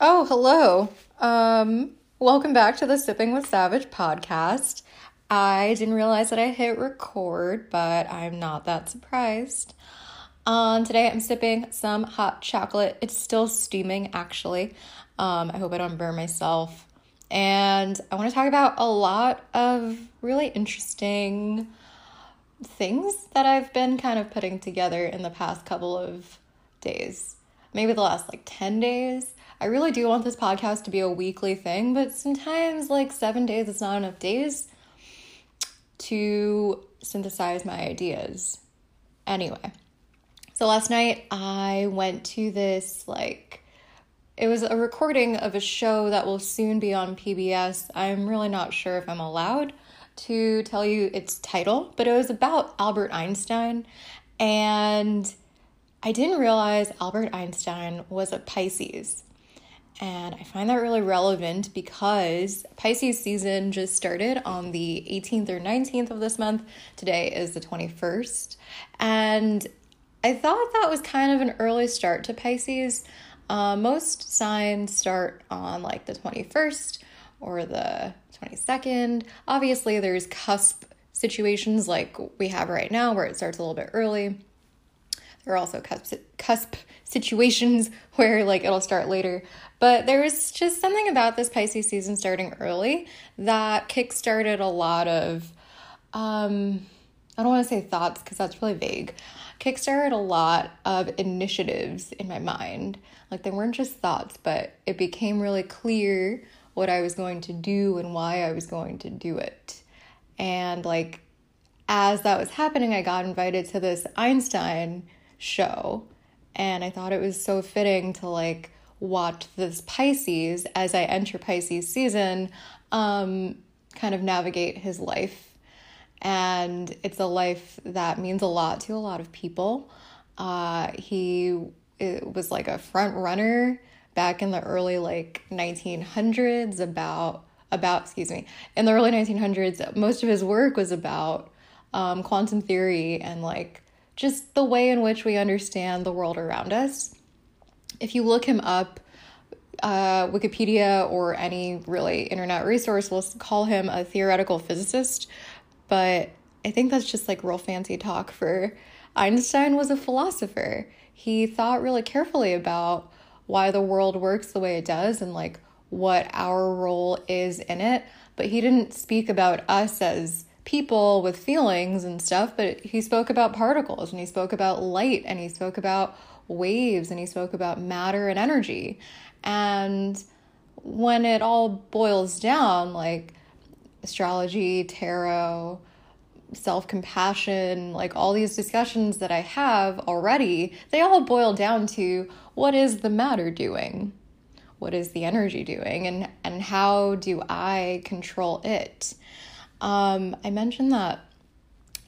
Oh, hello. Um, welcome back to the Sipping with Savage podcast. I didn't realize that I hit record, but I'm not that surprised. Um, today I'm sipping some hot chocolate. It's still steaming, actually. Um, I hope I don't burn myself. And I want to talk about a lot of really interesting things that I've been kind of putting together in the past couple of days. Maybe the last like 10 days. I really do want this podcast to be a weekly thing, but sometimes like seven days is not enough days to synthesize my ideas. Anyway, so last night I went to this like it was a recording of a show that will soon be on PBS. I'm really not sure if I'm allowed to tell you its title, but it was about Albert Einstein. And I didn't realize Albert Einstein was a Pisces. And I find that really relevant because Pisces season just started on the 18th or 19th of this month. Today is the 21st. And I thought that was kind of an early start to Pisces. Uh, most signs start on like the 21st or the 22nd. Obviously, there's cusp situations like we have right now where it starts a little bit early. There are also cusp, cusp situations where like it'll start later. But there was just something about this Pisces season starting early that kickstarted a lot of um I don't want to say thoughts because that's really vague. Kickstarted a lot of initiatives in my mind. Like they weren't just thoughts, but it became really clear what I was going to do and why I was going to do it. And like as that was happening, I got invited to this Einstein show and I thought it was so fitting to like watch this Pisces as I enter Pisces season um kind of navigate his life. And it's a life that means a lot to a lot of people. Uh, he was like a front runner back in the early like 1900s about about excuse me in the early 1900s most of his work was about um, quantum theory and like just the way in which we understand the world around us if you look him up uh, wikipedia or any really internet resource will call him a theoretical physicist but i think that's just like real fancy talk for einstein was a philosopher he thought really carefully about why the world works the way it does and like what our role is in it. But he didn't speak about us as people with feelings and stuff, but he spoke about particles and he spoke about light and he spoke about waves and he spoke about matter and energy. And when it all boils down, like astrology, tarot, self compassion, like all these discussions that I have already, they all boil down to what is the matter doing? What is the energy doing? And, and how do I control it? Um, I mentioned that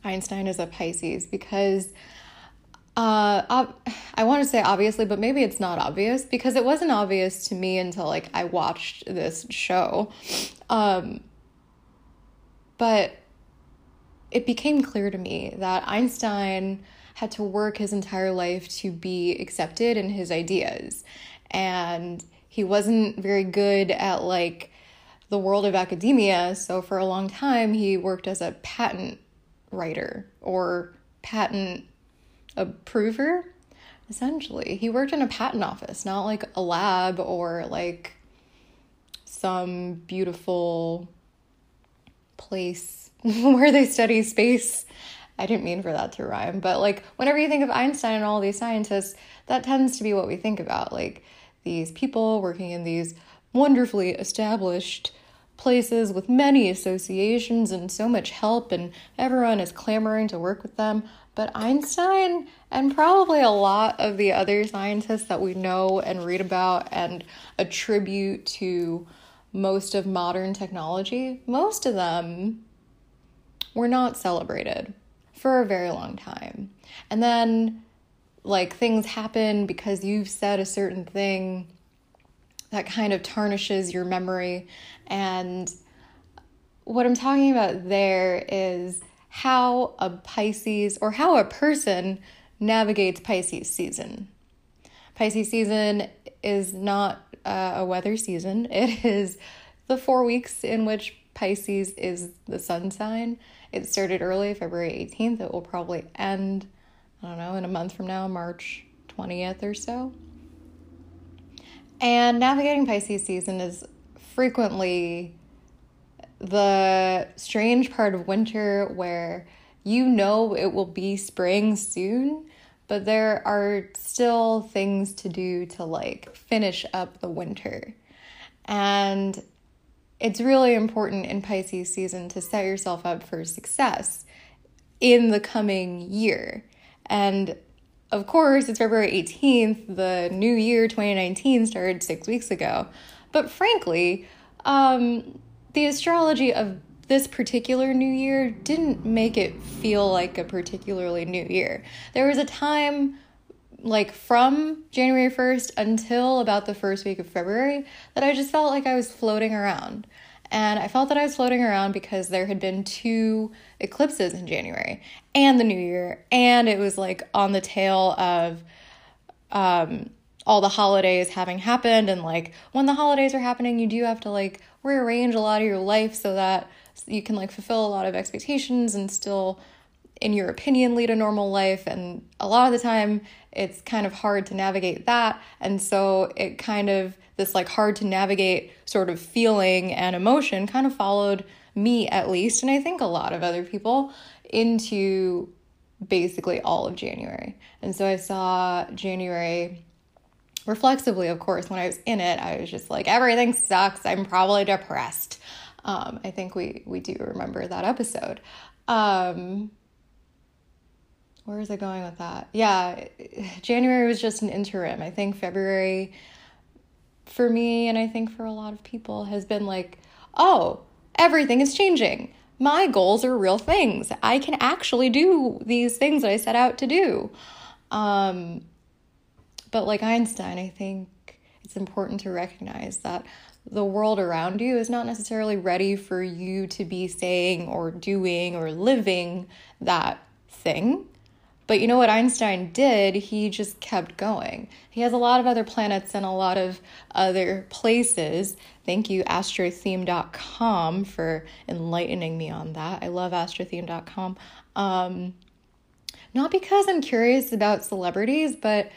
Einstein is a Pisces because uh, I want to say obviously, but maybe it's not obvious because it wasn't obvious to me until like I watched this show. Um, but it became clear to me that Einstein had to work his entire life to be accepted in his ideas. And he wasn't very good at like the world of academia. So for a long time, he worked as a patent writer or patent approver. Essentially, he worked in a patent office, not like a lab or like some beautiful place where they study space. I didn't mean for that to rhyme, but like whenever you think of Einstein and all these scientists, that tends to be what we think about. Like these people working in these wonderfully established places with many associations and so much help, and everyone is clamoring to work with them. But Einstein and probably a lot of the other scientists that we know and read about and attribute to most of modern technology, most of them were not celebrated for a very long time. And then, like, things happen because you've said a certain thing that kind of tarnishes your memory. And what I'm talking about there is how a Pisces or how a person navigates Pisces season. Pisces season is not uh, a weather season, it is the four weeks in which Pisces is the sun sign. It started early, February 18th. It will probably end, I don't know, in a month from now, March 20th or so. And navigating Pisces season is frequently the strange part of winter where you know it will be spring soon, but there are still things to do to like finish up the winter. And it's really important in Pisces season to set yourself up for success in the coming year. And of course, it's February 18th. The new year 2019 started six weeks ago. But frankly, um, the astrology of this particular new year didn't make it feel like a particularly new year. There was a time like from January 1st until about the first week of February that I just felt like I was floating around. And I felt that I was floating around because there had been two eclipses in January and the new year. And it was like on the tail of um, all the holidays having happened. And like when the holidays are happening, you do have to like rearrange a lot of your life so that you can like fulfill a lot of expectations and still in your opinion lead a normal life and a lot of the time it's kind of hard to navigate that and so it kind of this like hard to navigate sort of feeling and emotion kind of followed me at least and I think a lot of other people into basically all of January. And so I saw January reflexively, of course, when I was in it, I was just like, everything sucks. I'm probably depressed. Um, I think we we do remember that episode. Um, where is it going with that? Yeah, January was just an interim. I think February for me and I think for a lot of people has been like, oh, everything is changing. My goals are real things. I can actually do these things that I set out to do. Um, but like Einstein, I think it's important to recognize that the world around you is not necessarily ready for you to be saying or doing or living that thing. But you know what Einstein did? He just kept going. He has a lot of other planets and a lot of other places. Thank you, astrotheme.com, for enlightening me on that. I love astrotheme.com. Um, not because I'm curious about celebrities, but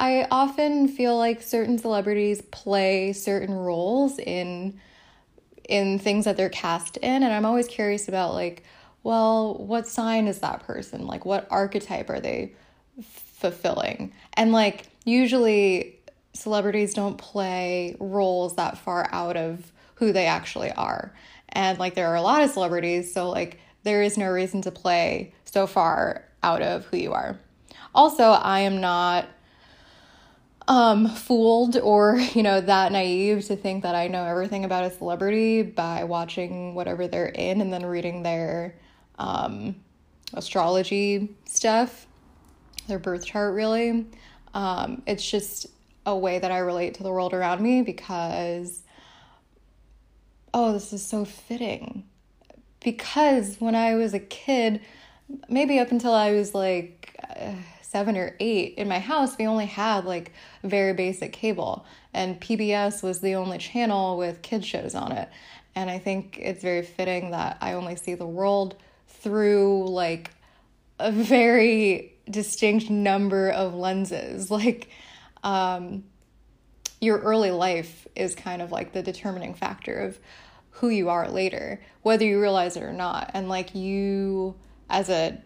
I often feel like certain celebrities play certain roles in in things that they're cast in and I'm always curious about like well what sign is that person? Like what archetype are they fulfilling? And like usually celebrities don't play roles that far out of who they actually are. And like there are a lot of celebrities so like there is no reason to play so far out of who you are. Also i am not um, fooled or, you know, that naive to think that I know everything about a celebrity by watching whatever they're in and then reading their um, astrology stuff, their birth chart, really. Um, it's just a way that I relate to the world around me because, oh, this is so fitting. Because when I was a kid, maybe up until I was like, uh, seven or eight in my house we only had like very basic cable. And pbs was the only channel with kids shows on it. And i think it's very fitting that i only see the world through like a very distinct number of lenses. Like um your early life is kind of like the determining factor of who you are later whether you realize it or not. And like you as a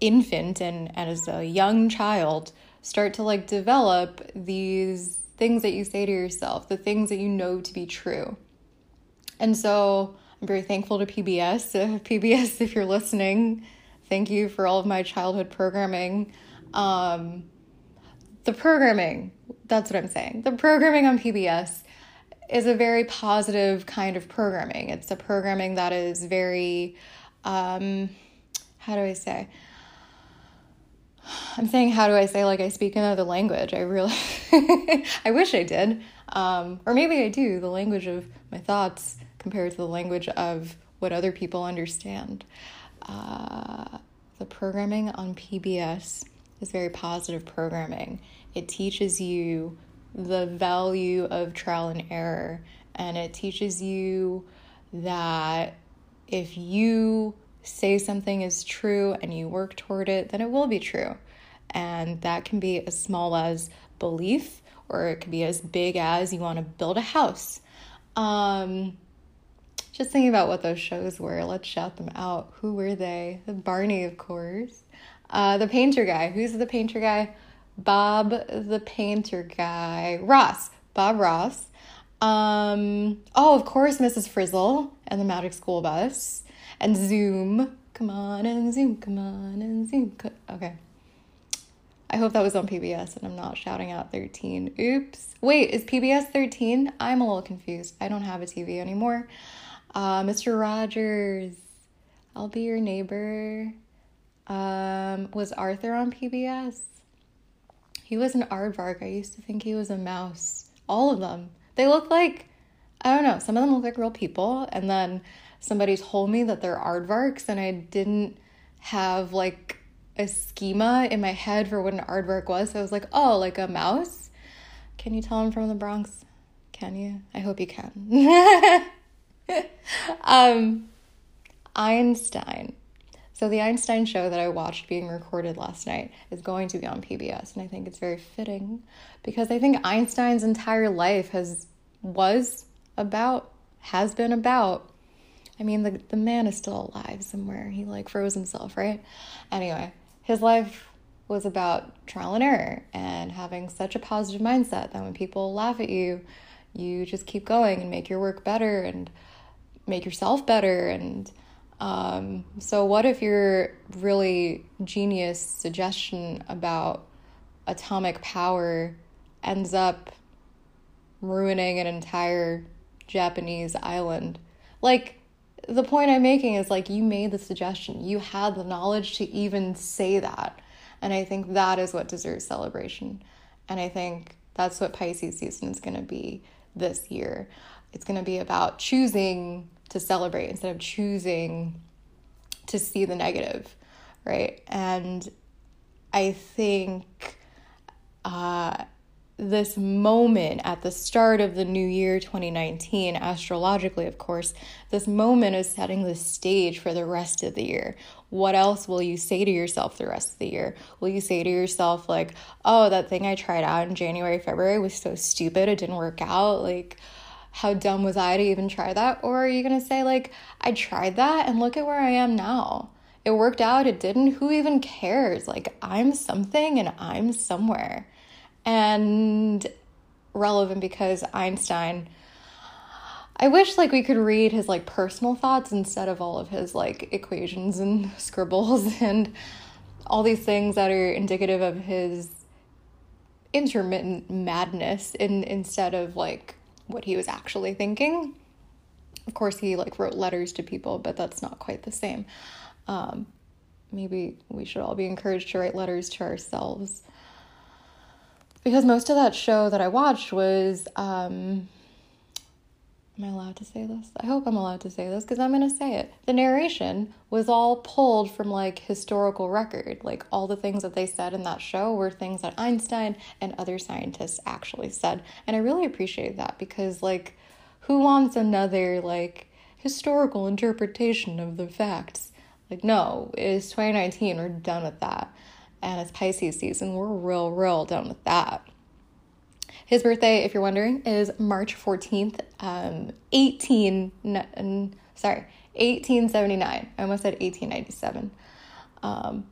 infant and, and as a young child start to like develop these things that you say to yourself, the things that you know to be true. And so I'm very thankful to PBS. Uh, PBS, if you're listening, thank you for all of my childhood programming. Um, the programming, that's what I'm saying. The programming on PBS is a very positive kind of programming. It's a programming that is very, um, how do I say? I'm saying, how do I say like I speak another language? I really, I wish I did. Um, or maybe I do, the language of my thoughts compared to the language of what other people understand. Uh, the programming on PBS is very positive programming. It teaches you the value of trial and error, and it teaches you that if you say something is true and you work toward it, then it will be true. And that can be as small as belief, or it could be as big as you want to build a house. Um, just thinking about what those shows were. Let's shout them out. Who were they? Barney, of course. Uh, the painter guy. Who's the painter guy? Bob the painter guy. Ross. Bob Ross. Um, oh, of course, Mrs. Frizzle and the Magic School Bus. And Zoom. Come on and Zoom. Come on and Zoom. Okay. I hope that was on PBS and I'm not shouting out 13. Oops. Wait, is PBS 13? I'm a little confused. I don't have a TV anymore. Uh, Mr. Rogers. I'll be your neighbor. Um, was Arthur on PBS? He was an aardvark. I used to think he was a mouse. All of them. They look like, I don't know, some of them look like real people. And then somebody told me that they're aardvarks, and I didn't have like a schema in my head for what an aardvark was. So I was like, oh, like a mouse? Can you tell I'm from the Bronx? Can you? I hope you can. um, Einstein. So, the Einstein show that I watched being recorded last night is going to be on PBS, and I think it's very fitting because I think Einstein's entire life has was about has been about I mean the the man is still alive somewhere. He like froze himself, right? Anyway, his life was about trial and error and having such a positive mindset that when people laugh at you, you just keep going and make your work better and make yourself better and um, so, what if your really genius suggestion about atomic power ends up ruining an entire Japanese island? Like, the point I'm making is like, you made the suggestion, you had the knowledge to even say that. And I think that is what deserves celebration. And I think that's what Pisces season is going to be this year. It's going to be about choosing to celebrate instead of choosing to see the negative, right? And I think uh, this moment at the start of the new year 2019, astrologically, of course, this moment is setting the stage for the rest of the year. What else will you say to yourself the rest of the year? Will you say to yourself, like, oh, that thing I tried out in January, February was so stupid, it didn't work out? Like, how dumb was I to even try that? Or are you to say, like, I tried that and look at where I am now? It worked out, it didn't. Who even cares? Like, I'm something and I'm somewhere. And relevant because Einstein. I wish like we could read his like personal thoughts instead of all of his like equations and scribbles and all these things that are indicative of his intermittent madness in instead of like what he was actually thinking. Of course, he like wrote letters to people, but that's not quite the same. Um, maybe we should all be encouraged to write letters to ourselves. Because most of that show that I watched was um, Am I allowed to say this? I hope I'm allowed to say this because I'm going to say it. The narration was all pulled from like historical record. Like all the things that they said in that show were things that Einstein and other scientists actually said. And I really appreciate that because like who wants another like historical interpretation of the facts? Like no, it's 2019, we're done with that. And it's Pisces season, we're real real done with that. His birthday, if you're wondering, is March 14th, um, 18, sorry, 1879. I almost said 1897. Um,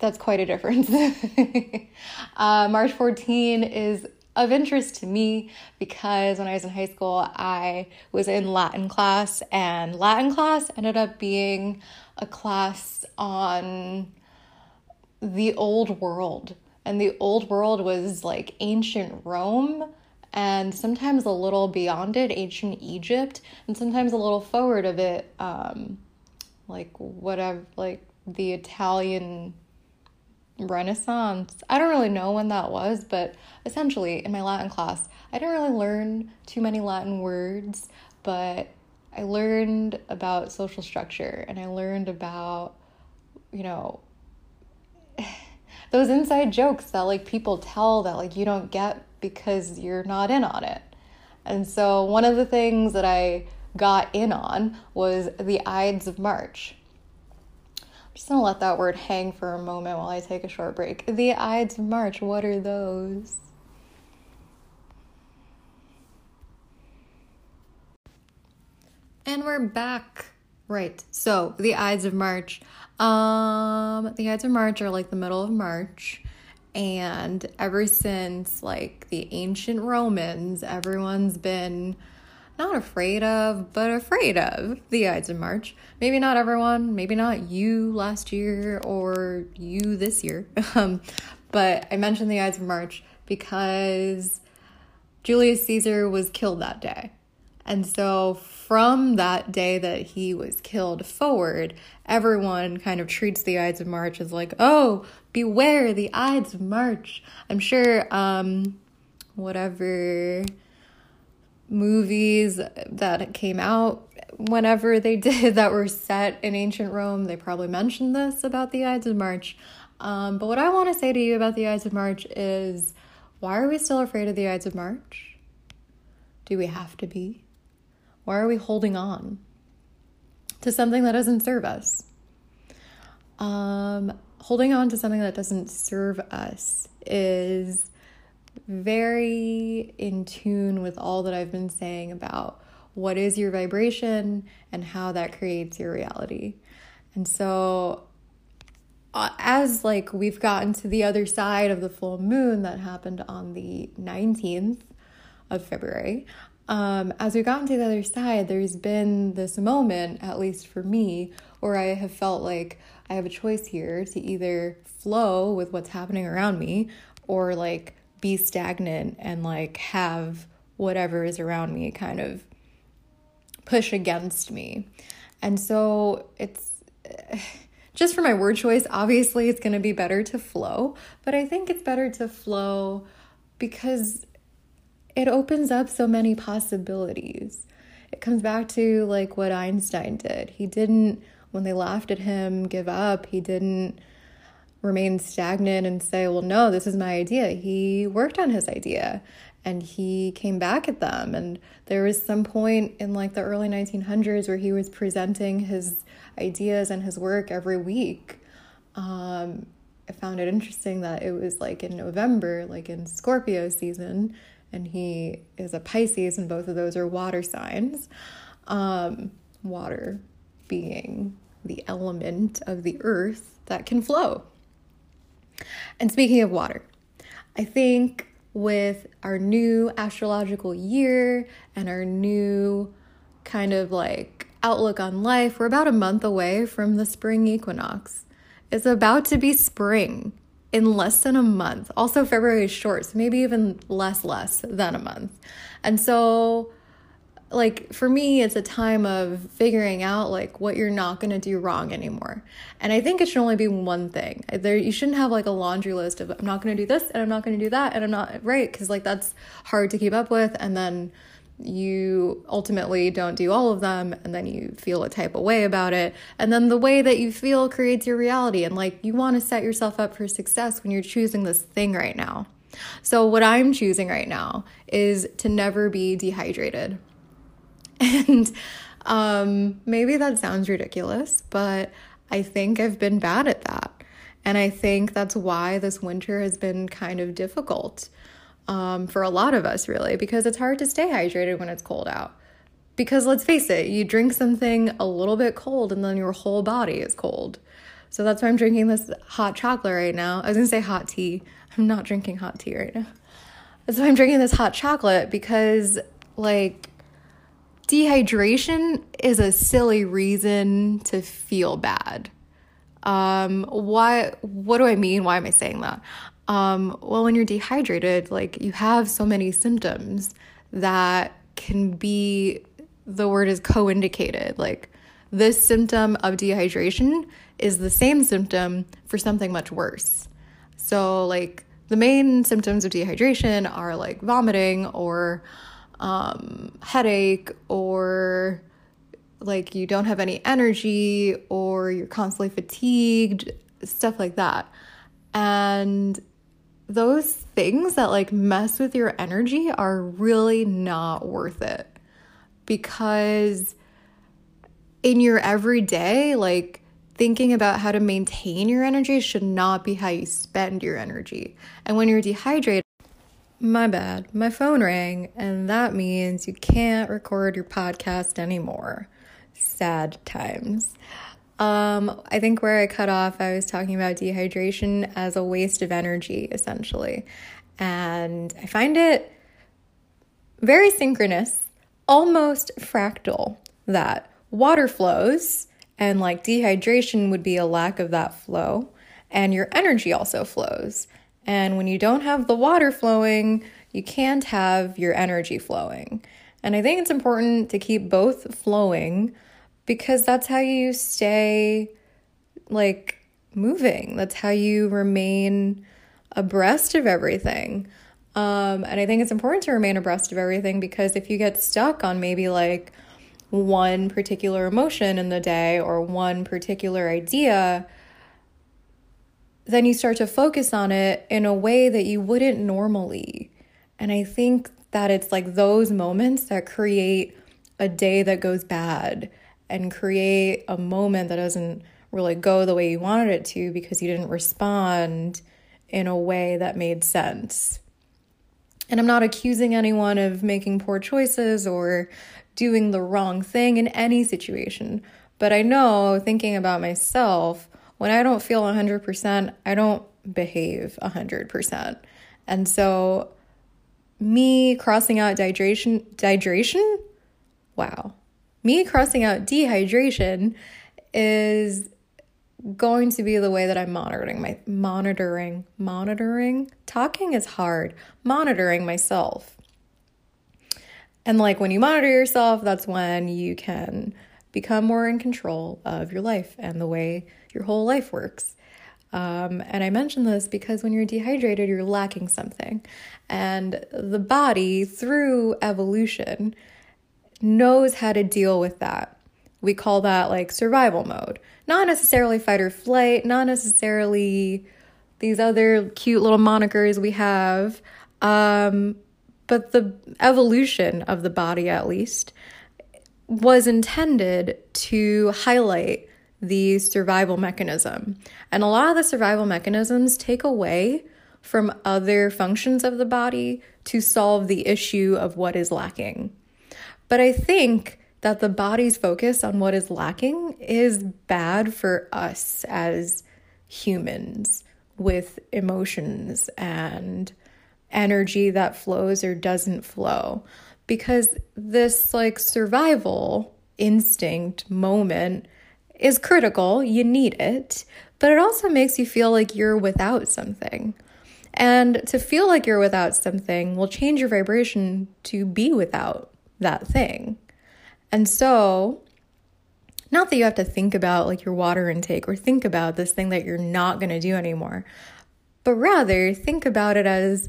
that's quite a difference. uh, March 14 is of interest to me because when I was in high school, I was in Latin class, and Latin class ended up being a class on the old world and the old world was like ancient Rome and sometimes a little beyond it, ancient Egypt, and sometimes a little forward of it, um, like whatever, like the Italian Renaissance. I don't really know when that was, but essentially in my Latin class, I didn't really learn too many Latin words, but I learned about social structure and I learned about, you know, those inside jokes that like people tell that like you don't get because you're not in on it. And so one of the things that I got in on was the Ides of March. I'm just gonna let that word hang for a moment while I take a short break. The Ides of March, what are those? And we're back. Right. So the Ides of March. Um, the Ides of March are like the middle of March. And ever since like the ancient Romans, everyone's been not afraid of, but afraid of the Ides of March. Maybe not everyone, maybe not you last year or you this year. Um, but I mentioned the Ides of March because Julius Caesar was killed that day. And so, from that day that he was killed forward, everyone kind of treats the Ides of March as like, oh, beware the Ides of March. I'm sure, um, whatever movies that came out whenever they did that were set in ancient Rome, they probably mentioned this about the Ides of March. Um, but what I want to say to you about the Ides of March is why are we still afraid of the Ides of March? Do we have to be? Why are we holding on to something that doesn't serve us? Um, holding on to something that doesn't serve us is very in tune with all that I've been saying about what is your vibration and how that creates your reality. And so uh, as like we've gotten to the other side of the full moon that happened on the 19th of February, um, as we've gotten to the other side, there's been this moment, at least for me, where I have felt like I have a choice here to either flow with what's happening around me or like be stagnant and like have whatever is around me kind of push against me. And so it's just for my word choice, obviously it's going to be better to flow, but I think it's better to flow because it opens up so many possibilities. It comes back to like what Einstein did. He didn't, when they laughed at him, give up. He didn't remain stagnant and say, well, no, this is my idea. He worked on his idea and he came back at them. And there was some point in like the early 1900s where he was presenting his ideas and his work every week. Um, I found it interesting that it was like in November, like in Scorpio season, and he is a Pisces, and both of those are water signs. Um, water being the element of the earth that can flow. And speaking of water, I think with our new astrological year and our new kind of like outlook on life, we're about a month away from the spring equinox. It's about to be spring in less than a month. Also, February is short, so maybe even less, less than a month. And so, like, for me, it's a time of figuring out like what you're not going to do wrong anymore. And I think it should only be one thing. There, you shouldn't have like a laundry list of I'm not going to do this and I'm not going to do that and I'm not right because like that's hard to keep up with. And then you ultimately don't do all of them and then you feel a type of way about it. And then the way that you feel creates your reality. And like you want to set yourself up for success when you're choosing this thing right now. So what i'm choosing right now is to never be dehydrated. And um, maybe that sounds ridiculous but i think i've been bad at that. And i think that's why this winter has been kind of difficult um, for a lot of us, really, because it's hard to stay hydrated when it's cold out. Because let's face it, you drink something a little bit cold and then your whole body is cold. So that's why I'm drinking this hot chocolate right now. I was gonna say hot tea. I'm not drinking hot tea right now. That's why I'm drinking this hot chocolate because, like, dehydration is a silly reason to feel bad. Um, why? What do I mean? Why am I saying that? Um, well, when you're dehydrated, like you have so many symptoms that can be the word is co indicated. Like this symptom of dehydration is the same symptom for something much worse. So, like the main symptoms of dehydration are like vomiting or um, headache or like you don't have any energy or you're constantly fatigued, stuff like that. And those things that like mess with your energy are really not worth it because in your everyday, like thinking about how to maintain your energy should not be how you spend your energy. And when you're dehydrated, my bad, my phone rang, and that means you can't record your podcast anymore. Sad times. Um, I think where I cut off, I was talking about dehydration as a waste of energy, essentially. And I find it very synchronous, almost fractal, that water flows and like dehydration would be a lack of that flow, and your energy also flows. And when you don't have the water flowing, you can't have your energy flowing. And I think it's important to keep both flowing because that's how you stay like moving. That's how you remain abreast of everything. Um, and I think it's important to remain abreast of everything because if you get stuck on maybe like one particular emotion in the day or one particular idea, then you start to focus on it in a way that you wouldn't normally. And I think that it's like those moments that create a day that goes bad and create a moment that doesn't really go the way you wanted it to because you didn't respond in a way that made sense. And I'm not accusing anyone of making poor choices or doing the wrong thing in any situation. But I know, thinking about myself, when I don't feel 100%, I don't behave 100%. And so, me crossing out dehydration, dehydration? Wow. Me crossing out dehydration is going to be the way that I'm monitoring my monitoring monitoring talking is hard monitoring myself and like when you monitor yourself, that's when you can become more in control of your life and the way your whole life works. Um, and I mention this because when you're dehydrated, you're lacking something. And the body, through evolution, knows how to deal with that. We call that like survival mode. Not necessarily fight or flight, not necessarily these other cute little monikers we have. Um, but the evolution of the body, at least, was intended to highlight the survival mechanism. And a lot of the survival mechanisms take away from other functions of the body to solve the issue of what is lacking. But I think that the body's focus on what is lacking is bad for us as humans with emotions and energy that flows or doesn't flow because this like survival instinct moment is critical. You need it, but it also makes you feel like you're without something. And to feel like you're without something will change your vibration to be without that thing. And so, not that you have to think about like your water intake or think about this thing that you're not going to do anymore, but rather think about it as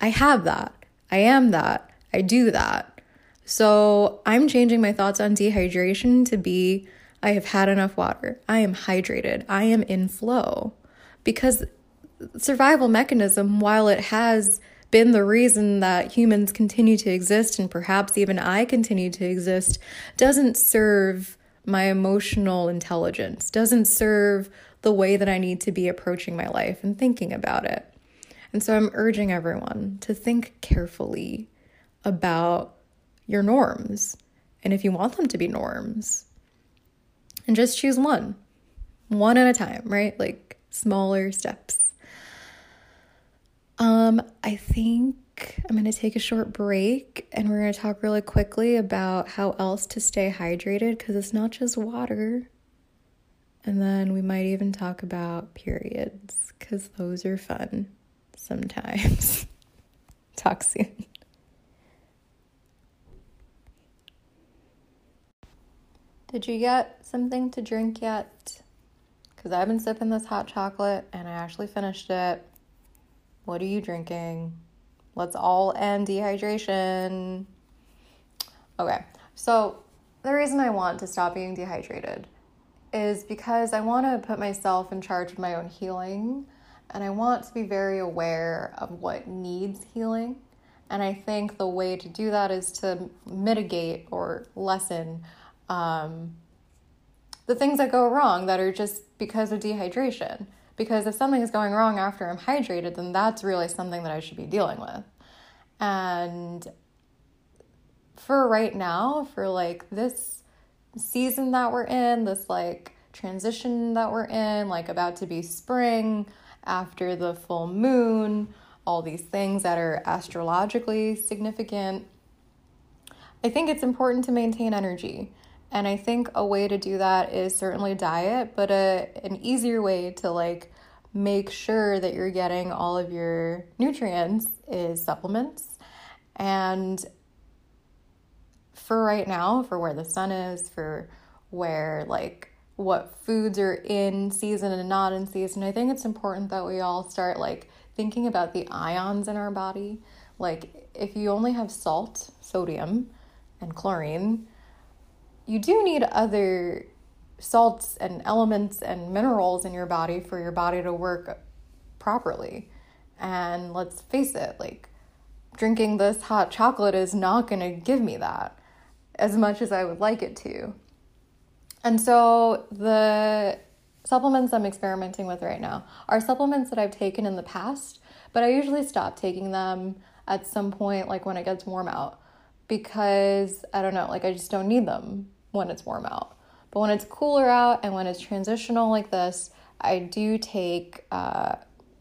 I have that. I am that. I do that. So I'm changing my thoughts on dehydration to be I have had enough water. I am hydrated. I am in flow. Because survival mechanism, while it has been the reason that humans continue to exist and perhaps even I continue to exist, doesn't serve my emotional intelligence, doesn't serve the way that I need to be approaching my life and thinking about it. And so I'm urging everyone to think carefully about your norms and if you want them to be norms. And just choose one, one at a time, right? Like smaller steps. Um, I think I'm going to take a short break and we're going to talk really quickly about how else to stay hydrated because it's not just water. And then we might even talk about periods because those are fun sometimes. Talk soon. Did you get something to drink yet? Because I've been sipping this hot chocolate and I actually finished it. What are you drinking? Let's all end dehydration. Okay, so the reason I want to stop being dehydrated is because I want to put myself in charge of my own healing and I want to be very aware of what needs healing. And I think the way to do that is to mitigate or lessen um, the things that go wrong that are just because of dehydration. Because if something is going wrong after I'm hydrated, then that's really something that I should be dealing with. And for right now, for like this season that we're in, this like transition that we're in, like about to be spring after the full moon, all these things that are astrologically significant. I think it's important to maintain energy. And I think a way to do that is certainly diet, but a an easier way to like make sure that you're getting all of your nutrients is supplements. And for right now, for where the sun is, for where like what foods are in season and not in season, I think it's important that we all start like thinking about the ions in our body. Like if you only have salt, sodium, and chlorine, you do need other salts and elements and minerals in your body for your body to work properly. And let's face it, like drinking this hot chocolate is not going to give me that as much as I would like it to. And so the supplements I'm experimenting with right now are supplements that I've taken in the past, but I usually stop taking them at some point, like when it gets warm out, because I don't know, like I just don't need them when it's warm out. But when it's cooler out and when it's transitional like this, I do take uh,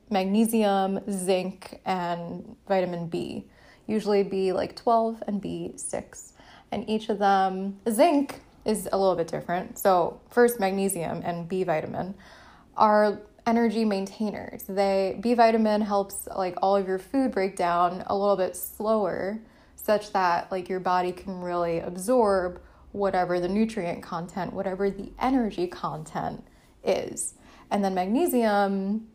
magnesium, zinc, and vitamin B. Usually B like 12 and B6. And each of them, zinc is a little bit different. So, first, magnesium and B vitamin are energy maintainers. They B vitamin helps like all of your food break down a little bit slower such that like your body can really absorb whatever the nutrient content, whatever the energy content is. And then magnesium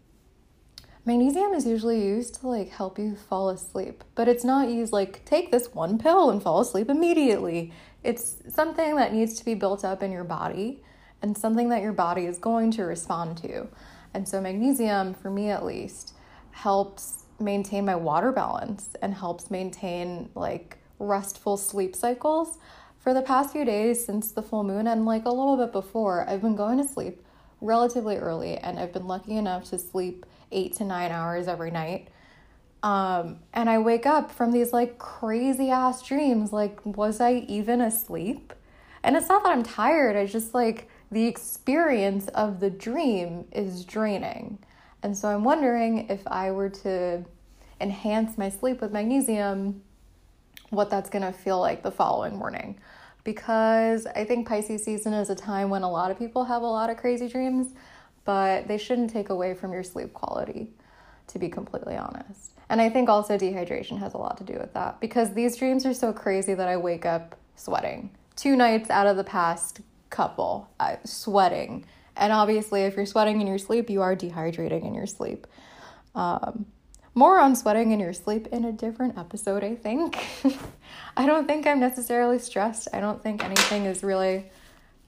magnesium is usually used to like help you fall asleep, but it's not used like take this one pill and fall asleep immediately. It's something that needs to be built up in your body and something that your body is going to respond to. And so magnesium for me at least helps maintain my water balance and helps maintain like restful sleep cycles for the past few days since the full moon and like a little bit before, I've been going to sleep relatively early and I've been lucky enough to sleep eight to nine hours every night. Um, and I wake up from these like crazy ass dreams. Like, was I even asleep? And it's not that I'm tired, it's just like the experience of the dream is draining. And so I'm wondering if I were to enhance my sleep with magnesium, what that's gonna feel like the following morning because I think Pisces season is a time when a lot of people have a lot of crazy dreams, but they shouldn't take away from your sleep quality, to be completely honest. And I think also dehydration has a lot to do with that because these dreams are so crazy that I wake up sweating. Two nights out of the past couple, uh, sweating. And obviously, if you're sweating in your sleep, you are dehydrating in your sleep. Um, more on sweating in your sleep in a different episode, I think. I don't think I'm necessarily stressed. I don't think anything is really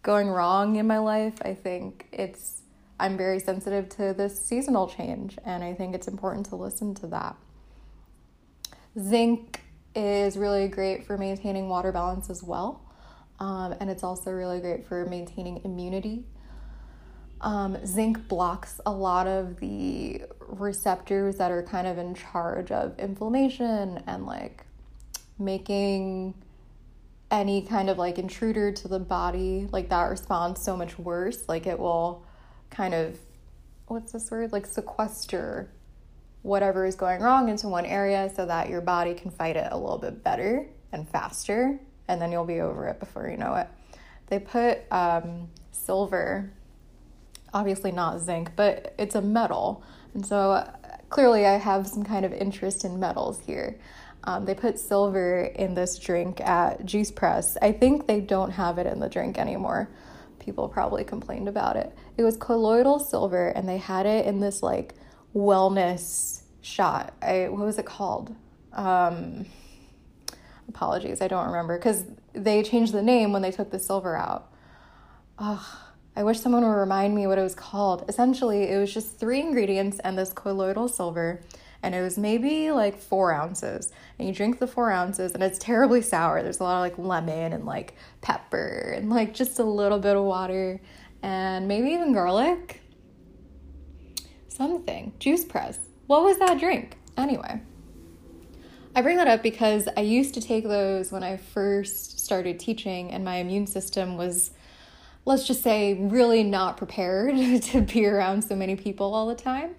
going wrong in my life. I think it's, I'm very sensitive to this seasonal change, and I think it's important to listen to that. Zinc is really great for maintaining water balance as well, um, and it's also really great for maintaining immunity um, zinc blocks a lot of the receptors that are kind of in charge of inflammation and like making any kind of like intruder to the body, like that responds so much worse. Like it will kind of, what's this word? Like sequester whatever is going wrong into one area so that your body can fight it a little bit better and faster, and then you'll be over it before you know it. They put um, silver obviously not zinc, but it's a metal. And so uh, clearly I have some kind of interest in metals here. Um, they put silver in this drink at Juice Press. I think they don't have it in the drink anymore. People probably complained about it. It was colloidal silver, and they had it in this like wellness shot. I what was it called? Um, apologies, I don't remember because they changed the name when they took the silver out. Ugh, I wish someone would remind me what it was called. Essentially, it was just three ingredients and this colloidal silver, and it was maybe like four ounces. And you drink the four ounces, and it's terribly sour. There's a lot of like lemon and like pepper and like just a little bit of water and maybe even garlic. Something. Juice press. What was that drink? Anyway. I bring that up because I used to take those when I first started teaching, and my immune system was, let's just say, really not prepared to be around so many people all the time.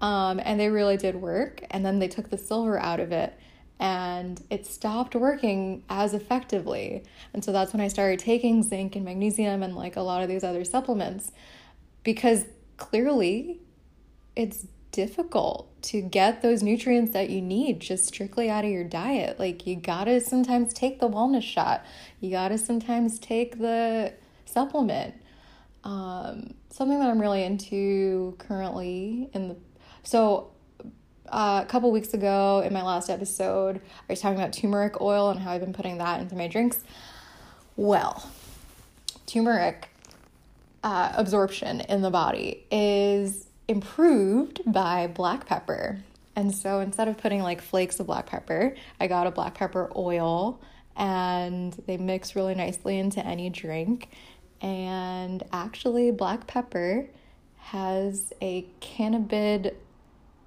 Um, and they really did work. And then they took the silver out of it, and it stopped working as effectively. And so that's when I started taking zinc and magnesium and like a lot of these other supplements because clearly it's difficult to get those nutrients that you need just strictly out of your diet. Like, you gotta sometimes take the wellness shot, you gotta sometimes take the supplement. Um, something that I'm really into currently in the so uh, a couple weeks ago in my last episode, I was talking about turmeric oil and how I've been putting that into my drinks. Well, turmeric uh, absorption in the body is improved by black pepper. And so instead of putting like flakes of black pepper, I got a black pepper oil and they mix really nicely into any drink. And actually, black pepper has a cannabid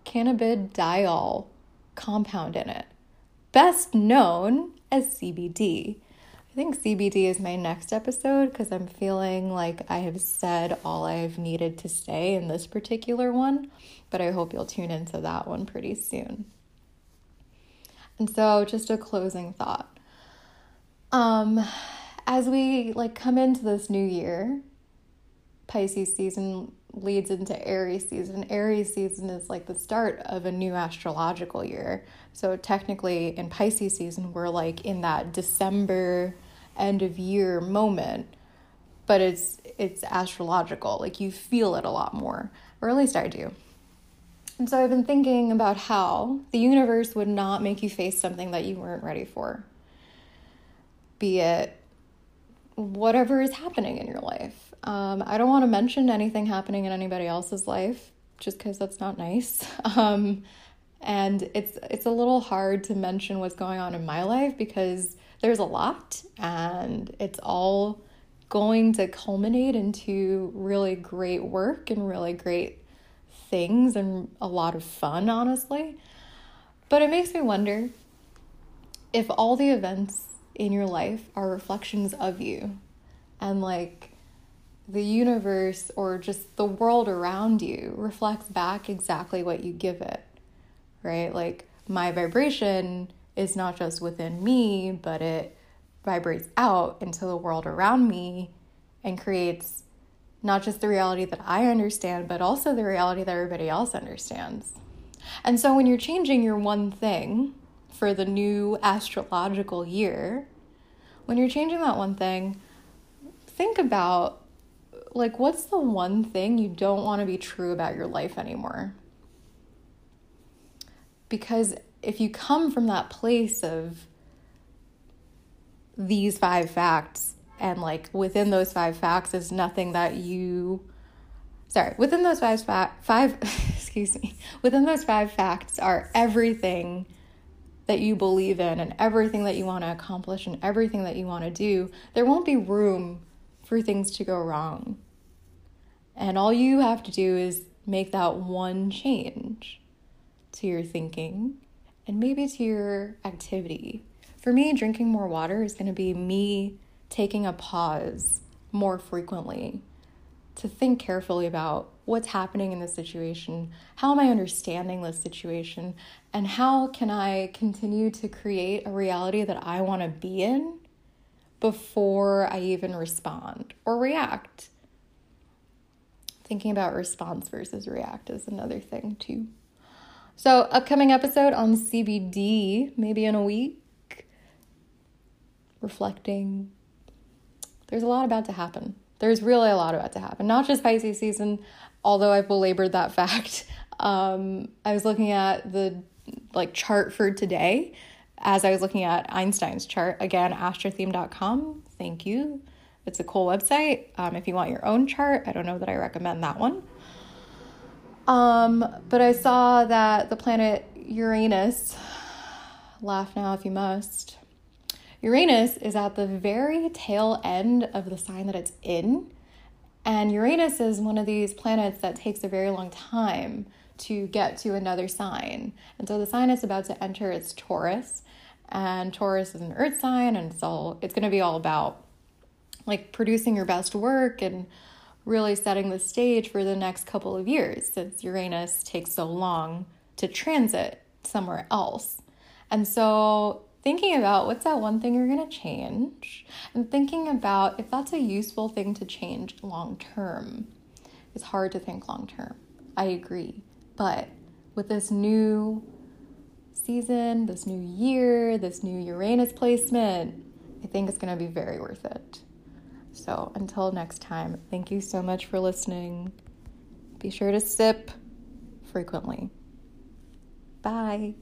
cannabidiol compound in it, best known as CBD. I think CBD is my next episode because I'm feeling like I have said all I've needed to say in this particular one, but I hope you'll tune into that one pretty soon. And so, just a closing thought. Um, as we like come into this new year, Pisces season leads into Aries season. Aries season is like the start of a new astrological year. So technically in Pisces season we're like in that December end of year moment, but it's it's astrological. Like you feel it a lot more, or at least I do. And so I've been thinking about how the universe would not make you face something that you weren't ready for. Be it whatever is happening in your life um, I don't want to mention anything happening in anybody else's life just because that's not nice. Um, and it's it's a little hard to mention what's going on in my life because there's a lot and it's all going to culminate into really great work and really great things and a lot of fun honestly but it makes me wonder if all the events in your life are reflections of you and like the universe or just the world around you reflects back exactly what you give it, right? Like my vibration is not just within me, but it vibrates out into the world around me and creates not just the reality that I understand, but also the reality that everybody else understands. And so when you're changing your one thing for the new astrological year, when you're changing that one thing, think about like what's the one thing you don't want to be true about your life anymore? Because if you come from that place of these five facts and like within those five facts is nothing that you sorry within those five fa- five excuse me within those five facts are everything that you believe in and everything that you want to accomplish and everything that you want to do there won't be room for things to go wrong. And all you have to do is make that one change to your thinking and maybe to your activity. For me, drinking more water is going to be me taking a pause more frequently to think carefully about what's happening in this situation, how am I understanding this situation, and how can I continue to create a reality that I want to be in before I even respond or react. Thinking about response versus react is another thing, too. So, upcoming episode on CBD, maybe in a week. Reflecting. There's a lot about to happen. There's really a lot about to happen. Not just Pisces season, although I've belabored that fact. Um, I was looking at the like chart for today as I was looking at Einstein's chart, again, astrotheme.com, thank you. It's a cool website. Um, if you want your own chart, I don't know that I recommend that one. Um, but I saw that the planet Uranus, laugh now if you must, Uranus is at the very tail end of the sign that it's in. And Uranus is one of these planets that takes a very long time to get to another sign. And so the sign is about to enter its Taurus. And Taurus is an earth sign, and it's all it's gonna be all about like producing your best work and really setting the stage for the next couple of years since Uranus takes so long to transit somewhere else. And so, thinking about what's that one thing you're going to change and thinking about if that's a useful thing to change long term. It's hard to think long term. I agree. But with this new season, this new year, this new Uranus placement, I think it's going to be very worth it. So until next time, thank you so much for listening. Be sure to sip frequently. Bye.